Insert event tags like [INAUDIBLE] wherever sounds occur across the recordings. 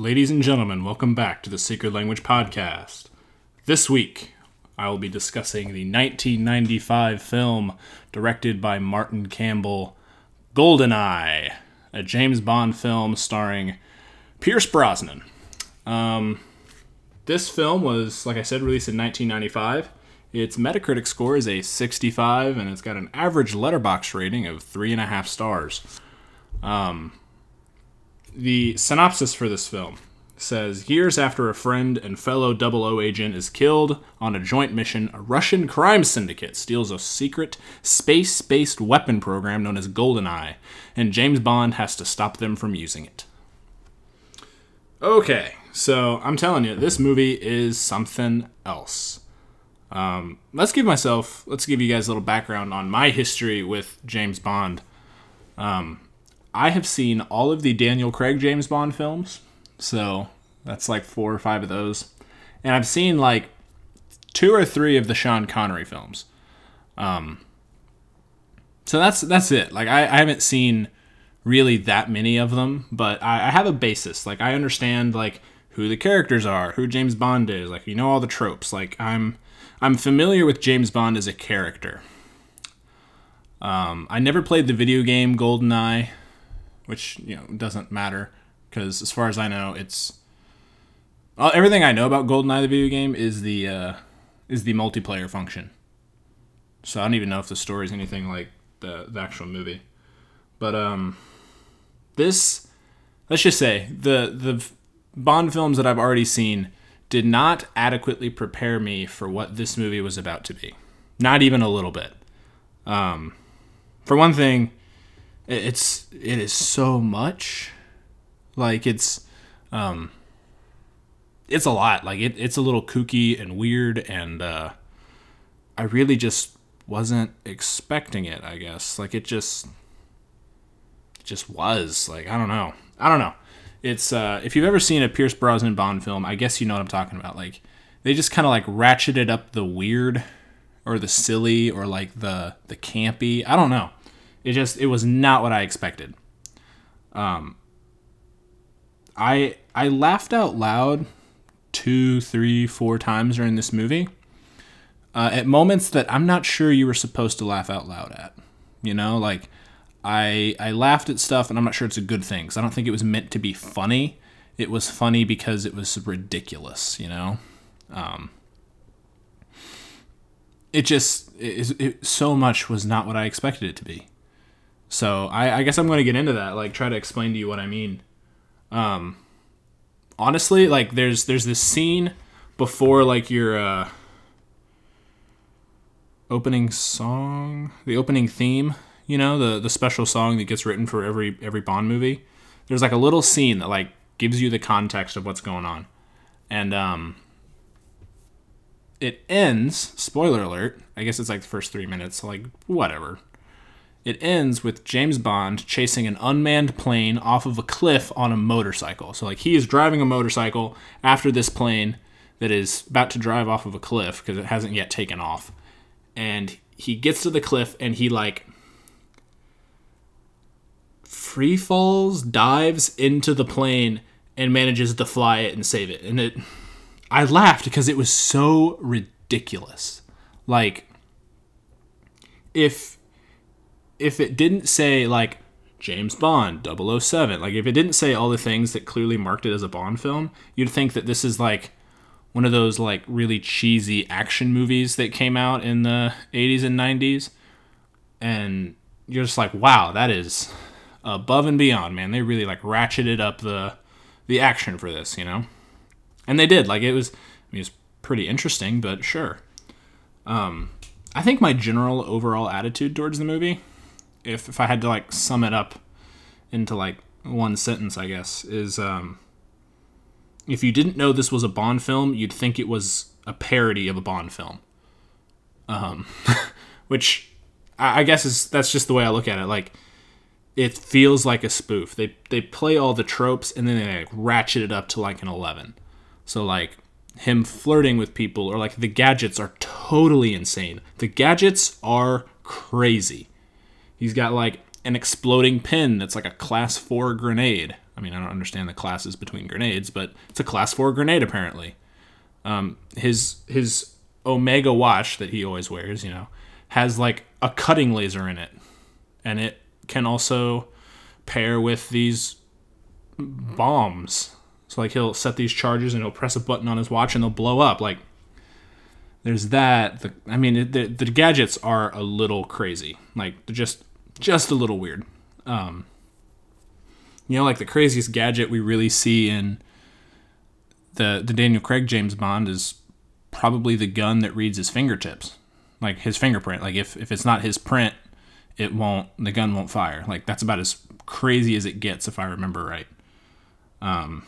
Ladies and gentlemen, welcome back to the Secret Language Podcast. This week, I will be discussing the 1995 film directed by Martin Campbell, Goldeneye, a James Bond film starring Pierce Brosnan. Um, this film was, like I said, released in 1995. Its Metacritic score is a 65, and it's got an average Letterboxd rating of 3.5 stars. Um, the synopsis for this film says Years after a friend and fellow 00 agent is killed on a joint mission, a Russian crime syndicate steals a secret space based weapon program known as GoldenEye, and James Bond has to stop them from using it. Okay, so I'm telling you, this movie is something else. Um, let's give myself, let's give you guys a little background on my history with James Bond. Um, I have seen all of the Daniel Craig James Bond films, so that's like four or five of those, and I've seen like two or three of the Sean Connery films. Um, so that's that's it. Like I, I haven't seen really that many of them, but I, I have a basis. Like I understand like who the characters are, who James Bond is, like you know all the tropes. Like I'm I'm familiar with James Bond as a character. Um, I never played the video game GoldenEye which you know doesn't matter because as far as I know, it's well, everything I know about GoldenEye the video game is the uh, is the multiplayer function. So I don't even know if the story is anything like the the actual movie, but um, this let's just say the the Bond films that I've already seen did not adequately prepare me for what this movie was about to be. Not even a little bit. Um, for one thing, it's it is so much. Like it's um it's a lot. Like it, it's a little kooky and weird and uh i really just wasn't expecting it i guess. Like it just it just was. Like i don't know. I don't know. It's uh if you've ever seen a pierce brosnan bond film i guess you know what i'm talking about. Like they just kind of like ratcheted up the weird or the silly or like the the campy. I don't know it just it was not what I expected. Um, I I laughed out loud two, three, four times during this movie. Uh, at moments that I'm not sure you were supposed to laugh out loud at. You know, like I I laughed at stuff, and I'm not sure it's a good thing because I don't think it was meant to be funny. It was funny because it was ridiculous. You know. Um, it just it, it, so much was not what I expected it to be. So I, I guess I'm going to get into that, like try to explain to you what I mean. Um, honestly, like there's there's this scene before like your uh, opening song, the opening theme. You know, the the special song that gets written for every every Bond movie. There's like a little scene that like gives you the context of what's going on, and um, it ends. Spoiler alert! I guess it's like the first three minutes. Like whatever it ends with James Bond chasing an unmanned plane off of a cliff on a motorcycle. So, like, he is driving a motorcycle after this plane that is about to drive off of a cliff because it hasn't yet taken off. And he gets to the cliff and he, like, free falls, dives into the plane, and manages to fly it and save it. And it, I laughed because it was so ridiculous. Like, if if it didn't say like James Bond 007, like if it didn't say all the things that clearly marked it as a Bond film, you'd think that this is like one of those like really cheesy action movies that came out in the 80s and 90s. And you're just like, wow, that is above and beyond, man. They really like ratcheted up the the action for this, you know? And they did. Like it was I mean, it was pretty interesting, but sure. Um I think my general overall attitude towards the movie if if I had to like sum it up into like one sentence, I guess is um, if you didn't know this was a Bond film, you'd think it was a parody of a Bond film. Um, [LAUGHS] which I, I guess is that's just the way I look at it. Like it feels like a spoof. They they play all the tropes and then they like, ratchet it up to like an eleven. So like him flirting with people or like the gadgets are totally insane. The gadgets are crazy. He's got like an exploding pin that's like a class four grenade. I mean, I don't understand the classes between grenades, but it's a class four grenade apparently. Um, his his Omega watch that he always wears, you know, has like a cutting laser in it, and it can also pair with these bombs. So like he'll set these charges and he'll press a button on his watch and they'll blow up. Like there's that. The, I mean, the, the gadgets are a little crazy. Like they're just just a little weird. Um, you know, like the craziest gadget we really see in the the Daniel Craig James Bond is probably the gun that reads his fingertips, like his fingerprint. Like if if it's not his print, it won't the gun won't fire. Like that's about as crazy as it gets if I remember right. Um,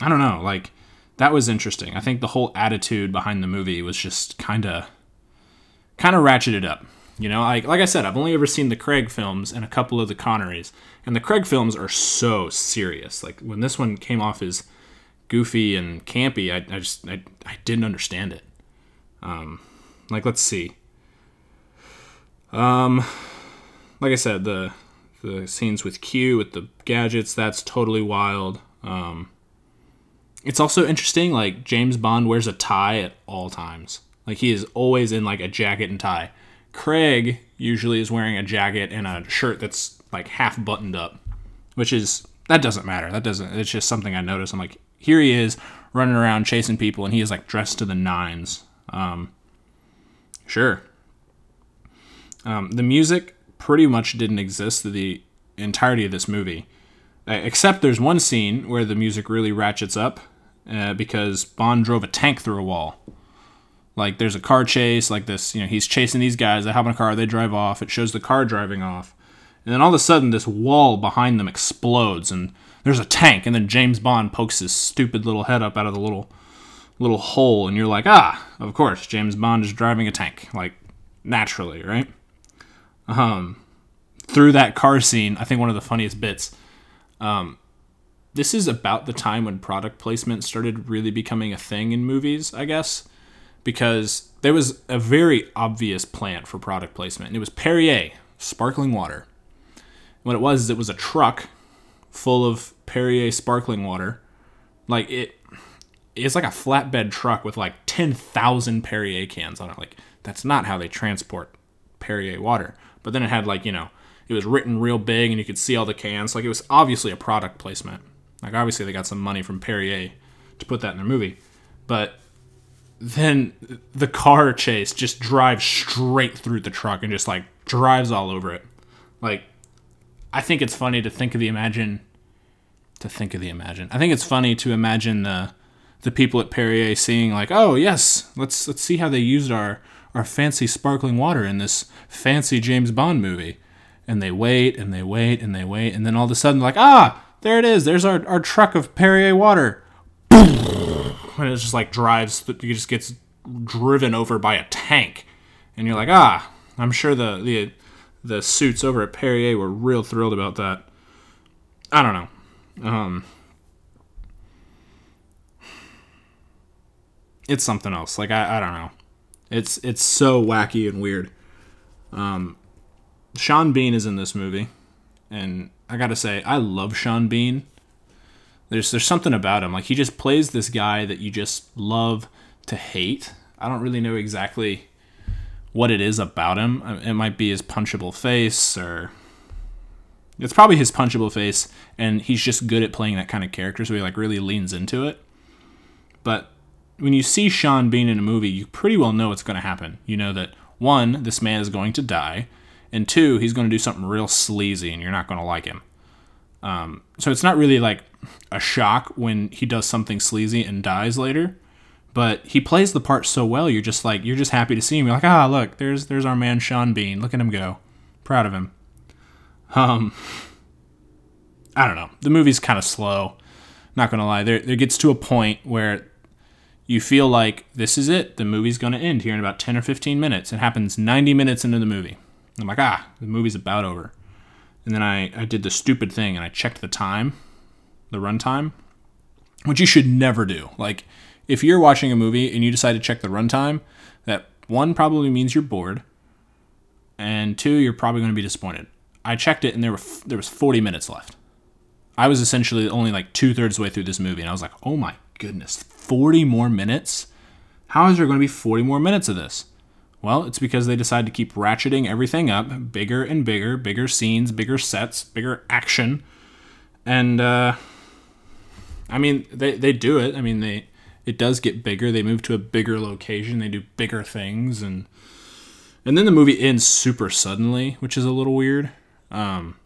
I don't know, like that was interesting. I think the whole attitude behind the movie was just kind of kind of ratcheted up. You know, like like I said, I've only ever seen the Craig films and a couple of the Connerys, and the Craig films are so serious. Like when this one came off as goofy and campy, I, I just I, I didn't understand it. Um, like let's see. Um, like I said, the the scenes with Q with the gadgets, that's totally wild. Um, it's also interesting. Like James Bond wears a tie at all times. Like he is always in like a jacket and tie. Craig usually is wearing a jacket and a shirt that's like half buttoned up, which is that doesn't matter. That doesn't. It's just something I notice. I'm like, here he is running around chasing people, and he is like dressed to the nines. Um, sure. Um, the music pretty much didn't exist the entirety of this movie, uh, except there's one scene where the music really ratchets up uh, because Bond drove a tank through a wall. Like there's a car chase, like this, you know, he's chasing these guys. They hop in a car, they drive off. It shows the car driving off, and then all of a sudden, this wall behind them explodes, and there's a tank. And then James Bond pokes his stupid little head up out of the little little hole, and you're like, ah, of course, James Bond is driving a tank, like naturally, right? Um, through that car scene, I think one of the funniest bits. Um, this is about the time when product placement started really becoming a thing in movies, I guess because there was a very obvious plant for product placement. And it was Perrier sparkling water. What it was, is it was a truck full of Perrier sparkling water. Like it, it's like a flatbed truck with like ten thousand Perrier cans on it. Like that's not how they transport Perrier water. But then it had like you know, it was written real big and you could see all the cans. Like it was obviously a product placement. Like obviously they got some money from Perrier to put that in their movie, but then the car chase just drives straight through the truck and just like drives all over it. Like, I think it's funny to think of the imagine. To think of the imagine. I think it's funny to imagine the the people at Perrier seeing like, oh yes, let's let's see how they used our our fancy sparkling water in this fancy James Bond movie. And they wait and they wait and they wait and then all of a sudden like, ah, there it is. There's our, our truck of Perrier water and it just like drives, he just gets driven over by a tank, and you're like, ah, I'm sure the the the suits over at Perrier were real thrilled about that. I don't know. Um, it's something else. Like I, I don't know. It's it's so wacky and weird. Um, Sean Bean is in this movie, and I gotta say, I love Sean Bean. There's there's something about him. Like he just plays this guy that you just love to hate. I don't really know exactly what it is about him. It might be his punchable face or it's probably his punchable face and he's just good at playing that kind of character so he like really leans into it. But when you see Sean Bean in a movie, you pretty well know what's going to happen. You know that one, this man is going to die, and two, he's going to do something real sleazy and you're not going to like him. Um, so it's not really like a shock when he does something sleazy and dies later. But he plays the part so well, you're just like you're just happy to see him. You're like, ah, look, there's there's our man Sean Bean. Look at him go. Proud of him. Um, I don't know. The movie's kind of slow. Not gonna lie. There there gets to a point where you feel like this is it. The movie's gonna end here in about ten or fifteen minutes. It happens ninety minutes into the movie. I'm like, ah, the movie's about over. And then I, I did the stupid thing and I checked the time the runtime, which you should never do. Like, if you're watching a movie and you decide to check the runtime, that one probably means you're bored, and two, you're probably going to be disappointed. I checked it and there were there was 40 minutes left. I was essentially only like two thirds way through this movie, and I was like, oh my goodness, 40 more minutes? How is there going to be 40 more minutes of this? Well, it's because they decide to keep ratcheting everything up, bigger and bigger, bigger scenes, bigger sets, bigger action. And, uh, I mean, they, they do it. I mean, they it does get bigger. They move to a bigger location. They do bigger things, and and then the movie ends super suddenly, which is a little weird. Um,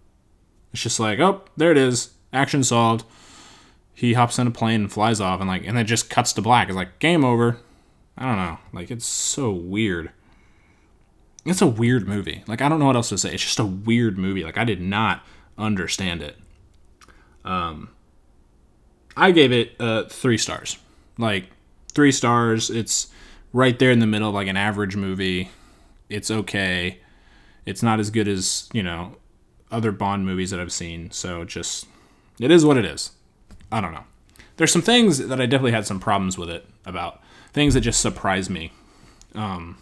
it's just like, oh, there it is, action solved. He hops in a plane and flies off, and like, and it just cuts to black. It's like game over. I don't know. Like, it's so weird. It's a weird movie. Like, I don't know what else to say. It's just a weird movie. Like, I did not understand it. Um, I gave it uh, three stars. Like three stars. It's right there in the middle of like an average movie. It's okay. It's not as good as you know other Bond movies that I've seen. So just it is what it is. I don't know. There's some things that I definitely had some problems with it about things that just surprised me. Um,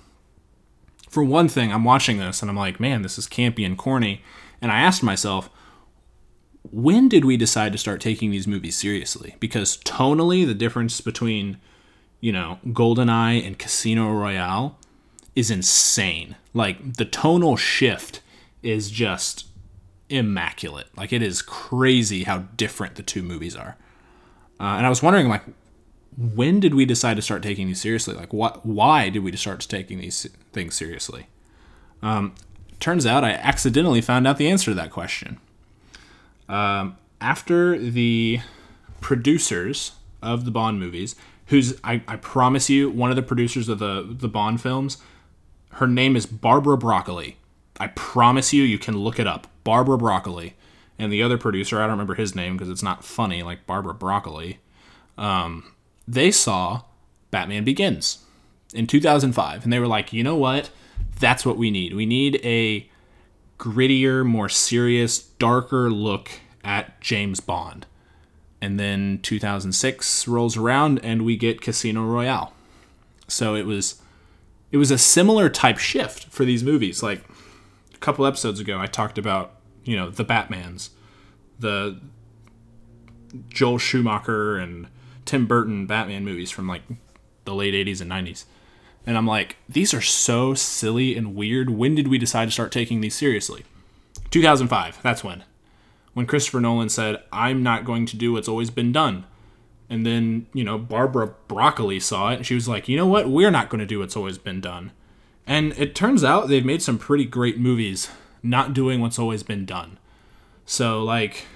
for one thing, I'm watching this and I'm like, man, this is campy and corny. And I asked myself, when did we decide to start taking these movies seriously? Because tonally, the difference between, you know, GoldenEye and Casino Royale is insane. Like, the tonal shift is just immaculate. Like, it is crazy how different the two movies are. Uh, and I was wondering, like, when did we decide to start taking these seriously? Like, what? Why did we start taking these things seriously? Um, turns out I accidentally found out the answer to that question. Um, after the producers of the Bond movies, who's I, I promise you, one of the producers of the the Bond films, her name is Barbara Broccoli. I promise you, you can look it up. Barbara Broccoli. And the other producer, I don't remember his name because it's not funny, like Barbara Broccoli. Um, they saw Batman Begins in 2005, and they were like, you know what? That's what we need. We need a grittier, more serious, darker look at James Bond. And then 2006 rolls around and we get Casino Royale. So it was it was a similar type shift for these movies. Like a couple episodes ago I talked about, you know, the Batmans, the Joel Schumacher and Tim Burton Batman movies from like the late 80s and 90s. And I'm like, these are so silly and weird. When did we decide to start taking these seriously? 2005. That's when. When Christopher Nolan said, I'm not going to do what's always been done. And then, you know, Barbara Broccoli saw it and she was like, you know what? We're not going to do what's always been done. And it turns out they've made some pretty great movies not doing what's always been done. So, like,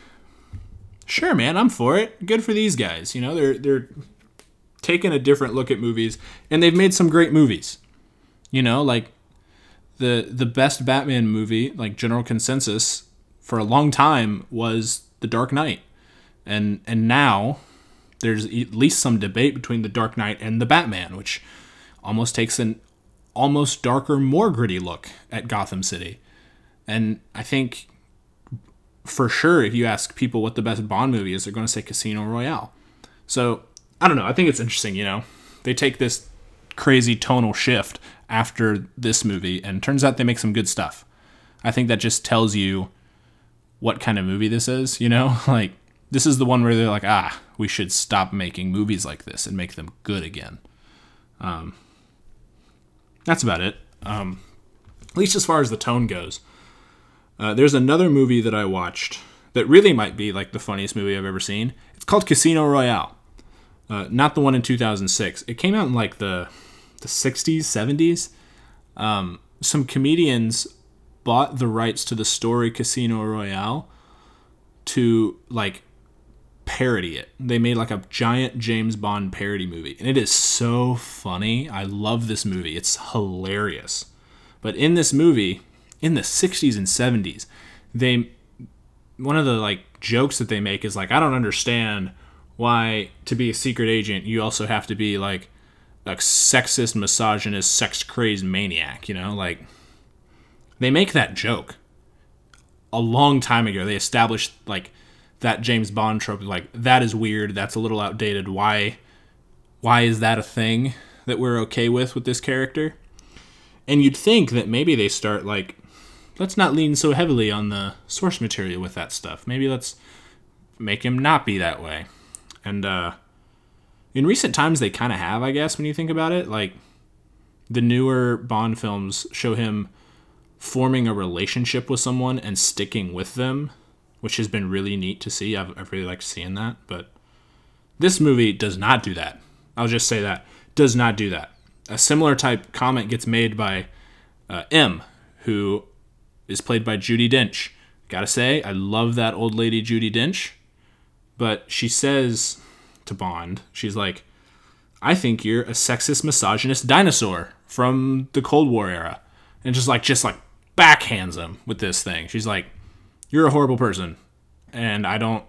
sure, man, I'm for it. Good for these guys. You know, they're, they're taking a different look at movies, and they've made some great movies. You know, like the the best Batman movie, like general consensus for a long time was The Dark Knight. And and now there's at least some debate between The Dark Knight and The Batman, which almost takes an almost darker, more gritty look at Gotham City. And I think for sure if you ask people what the best Bond movie is, they're going to say Casino Royale. So I don't know. I think it's interesting. You know, they take this crazy tonal shift after this movie, and turns out they make some good stuff. I think that just tells you what kind of movie this is. You know, [LAUGHS] like this is the one where they're like, ah, we should stop making movies like this and make them good again. Um, that's about it. Um, at least as far as the tone goes. Uh, there's another movie that I watched that really might be like the funniest movie I've ever seen. It's called Casino Royale. Uh, not the one in 2006. It came out in like the the 60s, 70s. Um, some comedians bought the rights to the story Casino Royale to like parody it. They made like a giant James Bond parody movie, and it is so funny. I love this movie. It's hilarious. But in this movie, in the 60s and 70s, they one of the like jokes that they make is like I don't understand why to be a secret agent you also have to be like a sexist, misogynist, sex crazed maniac, you know? Like they make that joke a long time ago. They established like that James Bond trope like that is weird, that's a little outdated. Why why is that a thing that we're okay with with this character? And you'd think that maybe they start like let's not lean so heavily on the source material with that stuff. Maybe let's make him not be that way. And uh, in recent times, they kind of have, I guess, when you think about it. Like the newer Bond films show him forming a relationship with someone and sticking with them, which has been really neat to see. I've, I've really liked seeing that. But this movie does not do that. I'll just say that. Does not do that. A similar type comment gets made by uh, M, who is played by Judi Dench. Gotta say, I love that old lady Judi Dench. But she says to Bond, she's like, I think you're a sexist, misogynist dinosaur from the Cold War era. And just like, just like backhands him with this thing. She's like, you're a horrible person. And I don't,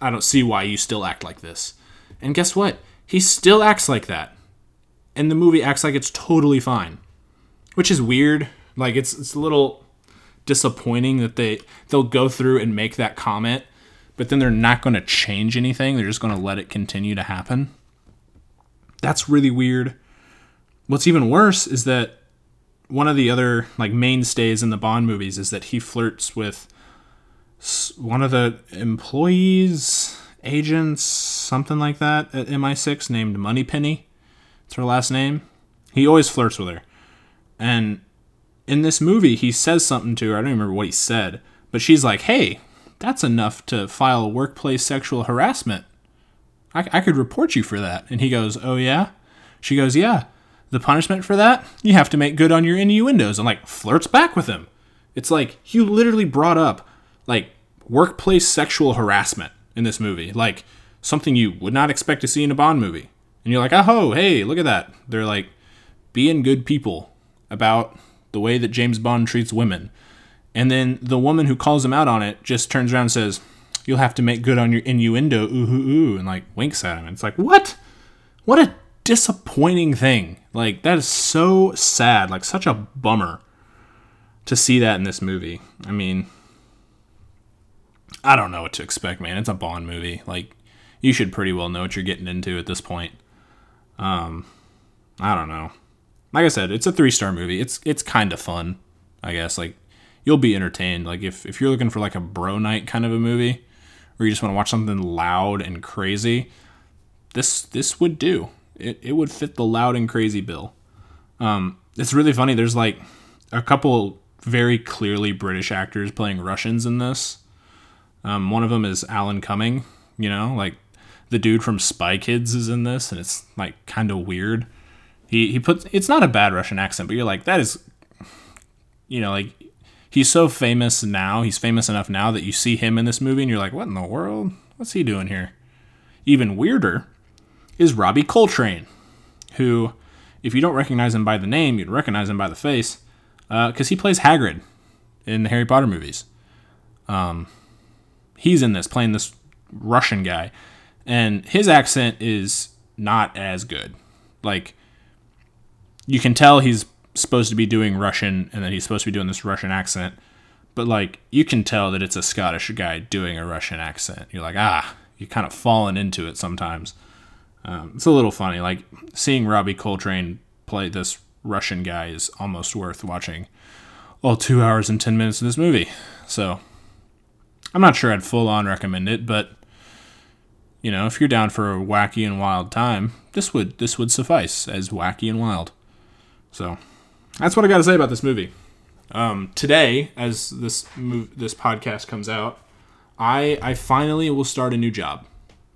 I don't see why you still act like this. And guess what? He still acts like that. And the movie acts like it's totally fine. Which is weird. Like it's it's a little disappointing that they they'll go through and make that comment, but then they're not going to change anything. They're just going to let it continue to happen. That's really weird. What's even worse is that one of the other like mainstays in the Bond movies is that he flirts with one of the employees, agents, something like that at MI6 named Moneypenny. It's her last name. He always flirts with her. And in this movie, he says something to her. I don't remember what he said, but she's like, hey, that's enough to file workplace sexual harassment. I, I could report you for that. And he goes, oh, yeah? She goes, yeah. The punishment for that? You have to make good on your innuendos and like flirts back with him. It's like you literally brought up like workplace sexual harassment in this movie. Like something you would not expect to see in a Bond movie. And you're like, oh, hey, look at that. They're like being good people about the way that James Bond treats women. And then the woman who calls him out on it just turns around and says, You'll have to make good on your innuendo, ooh, ooh, ooh, and like winks at him. And it's like, What? What a disappointing thing. Like, that is so sad. Like, such a bummer to see that in this movie. I mean, I don't know what to expect, man. It's a Bond movie. Like, you should pretty well know what you're getting into at this point. Um, I don't know like I said, it's a three star movie. It's it's kind of fun, I guess. Like you'll be entertained. Like if if you're looking for like a bro night kind of a movie, where you just want to watch something loud and crazy, this this would do. It it would fit the loud and crazy bill. Um, it's really funny. There's like a couple very clearly British actors playing Russians in this. Um, one of them is Alan Cumming. You know, like the dude from Spy Kids is in this, and it's like kind of weird. He he puts it's not a bad Russian accent, but you're like that is, you know, like he's so famous now. He's famous enough now that you see him in this movie and you're like, what in the world? What's he doing here? Even weirder is Robbie Coltrane, who, if you don't recognize him by the name, you'd recognize him by the face, because uh, he plays Hagrid in the Harry Potter movies. Um, he's in this playing this Russian guy, and his accent is not as good. Like you can tell he's supposed to be doing Russian and that he's supposed to be doing this Russian accent, but like you can tell that it's a Scottish guy doing a Russian accent. You're like, ah, you're kind of fallen into it sometimes. Um, it's a little funny. Like seeing Robbie Coltrane play this Russian guy is almost worth watching all two hours and ten minutes of this movie. So I'm not sure I'd full on recommend it, but you know, if you're down for a wacky and wild time, this would this would suffice as wacky and wild. So that's what I got to say about this movie. Um, today, as this move, this podcast comes out, I I finally will start a new job,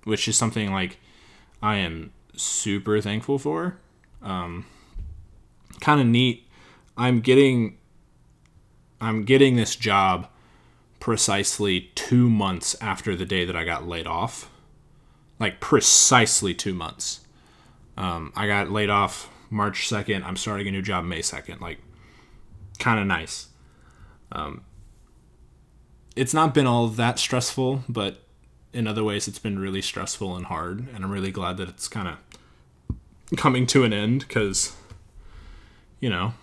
which is something like I am super thankful for. Um, kind of neat. I'm getting I'm getting this job precisely two months after the day that I got laid off. Like precisely two months. Um, I got laid off March 2nd. I'm starting a new job May 2nd. Like, kind of nice. Um, it's not been all that stressful, but in other ways, it's been really stressful and hard. And I'm really glad that it's kind of coming to an end because, you know,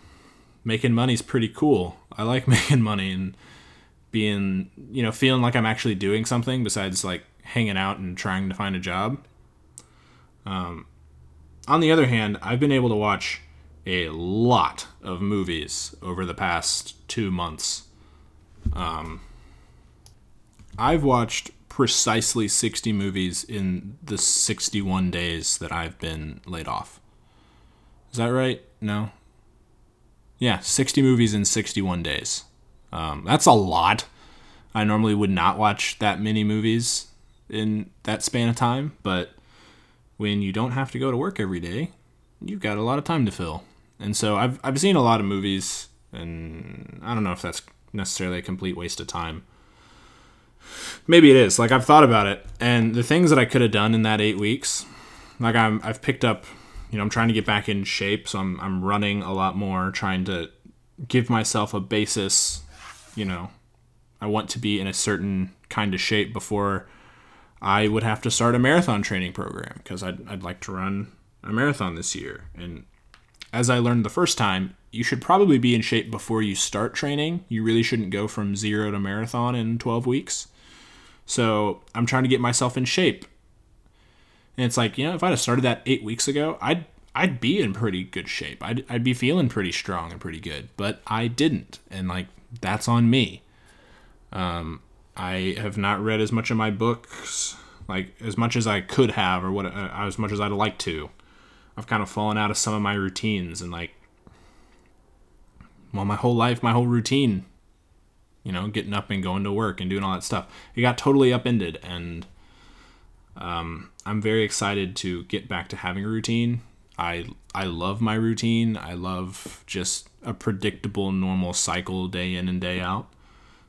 making money's pretty cool. I like [LAUGHS] making money and being, you know, feeling like I'm actually doing something besides like hanging out and trying to find a job. Um, on the other hand, I've been able to watch a lot of movies over the past two months. Um, I've watched precisely 60 movies in the 61 days that I've been laid off. Is that right? No. Yeah, 60 movies in 61 days. Um, that's a lot. I normally would not watch that many movies in that span of time, but when you don't have to go to work every day, you've got a lot of time to fill. And so I've I've seen a lot of movies, and I don't know if that's necessarily a complete waste of time. Maybe it is. Like I've thought about it, and the things that I could have done in that eight weeks, like I'm I've picked up, you know, I'm trying to get back in shape, so I'm I'm running a lot more, trying to give myself a basis, you know, I want to be in a certain kind of shape before I would have to start a marathon training program because I'd, I'd like to run a marathon this year. And as I learned the first time, you should probably be in shape before you start training. You really shouldn't go from zero to marathon in 12 weeks. So I'm trying to get myself in shape. And it's like, you know, if I'd have started that eight weeks ago, I'd I'd be in pretty good shape. I'd, I'd be feeling pretty strong and pretty good, but I didn't. And like, that's on me. Um, I have not read as much of my books, like as much as I could have, or what uh, as much as I'd like to. I've kind of fallen out of some of my routines, and like, well, my whole life, my whole routine, you know, getting up and going to work and doing all that stuff, it got totally upended, and um, I'm very excited to get back to having a routine. I I love my routine. I love just a predictable, normal cycle day in and day out.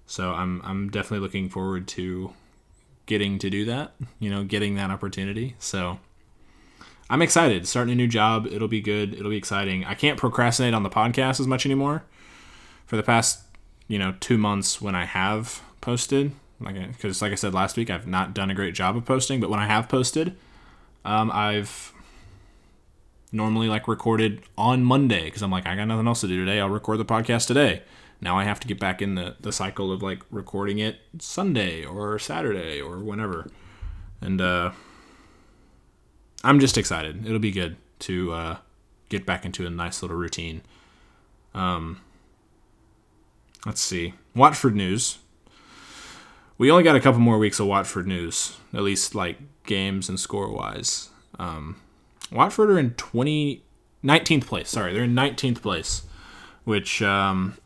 So I'm I'm definitely looking forward to getting to do that, you know, getting that opportunity. So I'm excited. Starting a new job, it'll be good. It'll be exciting. I can't procrastinate on the podcast as much anymore. For the past, you know, 2 months when I have posted, like cuz like I said last week, I've not done a great job of posting, but when I have posted, um, I've normally like recorded on Monday because I'm like I got nothing else to do today. I'll record the podcast today now I have to get back in the, the cycle of like recording it Sunday or Saturday or whenever. And uh, I'm just excited. It'll be good to uh, get back into a nice little routine. Um, let's see. Watford news. We only got a couple more weeks of Watford news, at least like games and score wise. Um, Watford are in 20, 19th place. Sorry, they're in 19th place, which um,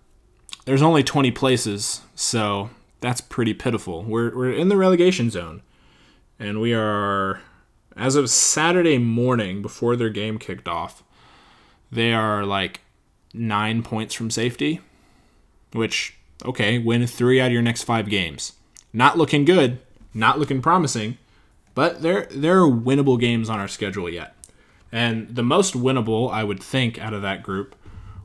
there's only 20 places, so that's pretty pitiful. We're, we're in the relegation zone, and we are, as of Saturday morning before their game kicked off, they are like nine points from safety, which, okay, win three out of your next five games. Not looking good, not looking promising, but there, there are winnable games on our schedule yet. And the most winnable, I would think, out of that group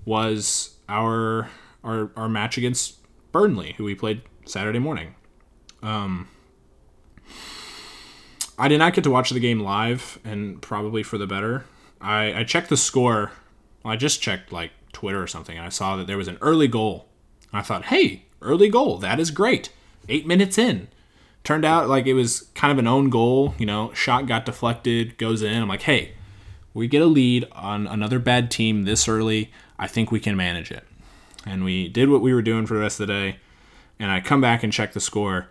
was our our our match against Burnley, who we played Saturday morning. Um, I did not get to watch the game live, and probably for the better. I, I checked the score. Well, I just checked like Twitter or something, and I saw that there was an early goal. I thought, hey, early goal, that is great. Eight minutes in. Turned out like it was kind of an own goal. You know, shot got deflected, goes in. I'm like, hey, we get a lead on another bad team this early. I think we can manage it and we did what we were doing for the rest of the day. And I come back and check the score.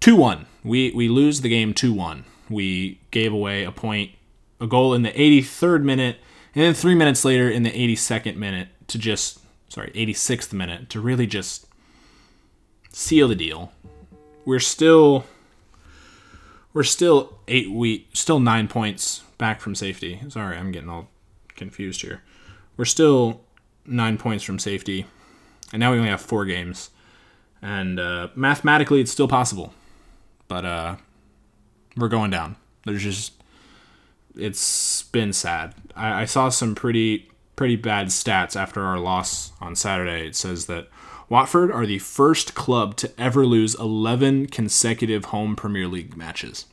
2 1. We, we lose the game 2 1. We gave away a point, a goal in the 83rd minute, and then three minutes later in the 82nd minute to just, sorry, 86th minute to really just seal the deal. We're still, we're still eight week, still nine points back from safety. Sorry, I'm getting all confused here. We're still nine points from safety, and now we only have four games. And uh, mathematically, it's still possible, but uh, we're going down. There's just it's been sad. I, I saw some pretty pretty bad stats after our loss on Saturday. It says that Watford are the first club to ever lose 11 consecutive home Premier League matches.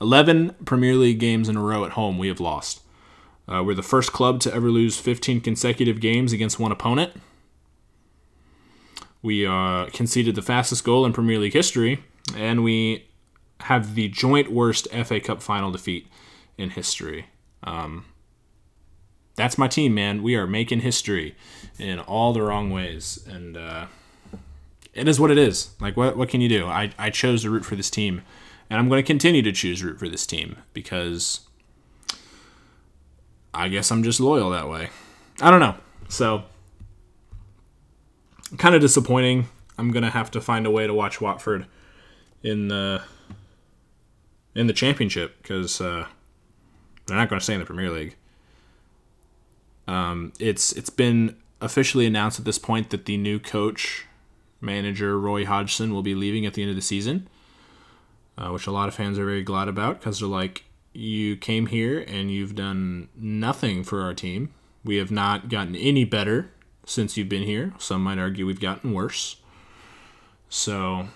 11 Premier League games in a row at home we have lost. Uh, we're the first club to ever lose 15 consecutive games against one opponent. We uh, conceded the fastest goal in Premier League history, and we have the joint worst FA Cup final defeat in history. Um, that's my team, man. We are making history in all the wrong ways, and uh, it is what it is. Like what what can you do? I I chose to root for this team, and I'm going to continue to choose root for this team because I guess I'm just loyal that way. I don't know. So kind of disappointing. I'm gonna have to find a way to watch Watford in the in the championship because uh, they're not going to stay in the Premier League. Um, it's it's been officially announced at this point that the new coach manager Roy Hodgson will be leaving at the end of the season, uh, which a lot of fans are very glad about because they're like, you came here and you've done nothing for our team. We have not gotten any better since you've been here. Some might argue we've gotten worse. So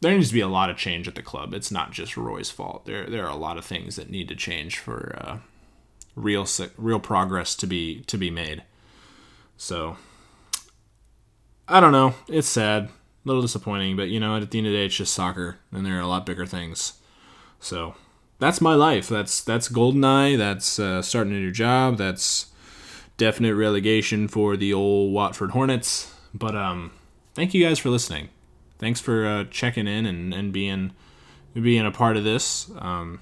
there needs to be a lot of change at the club. It's not just Roy's fault. There there are a lot of things that need to change for uh, real real progress to be to be made. So I don't know. It's sad, a little disappointing, but you know, at the end of the day, it's just soccer, and there are a lot bigger things. So that's my life. That's that's Goldeneye. That's uh, starting a new job. That's definite relegation for the old Watford Hornets. But um, thank you guys for listening. Thanks for uh, checking in and, and being being a part of this. Um,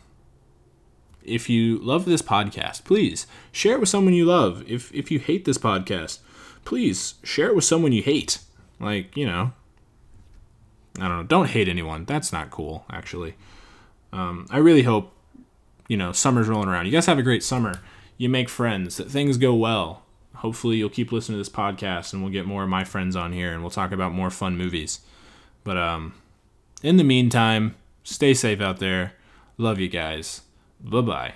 if you love this podcast, please share it with someone you love. If if you hate this podcast, please share it with someone you hate. Like, you know, I don't know. Don't hate anyone. That's not cool, actually. Um, I really hope, you know, summer's rolling around. You guys have a great summer. You make friends, that things go well. Hopefully, you'll keep listening to this podcast and we'll get more of my friends on here and we'll talk about more fun movies. But um, in the meantime, stay safe out there. Love you guys. Bye bye.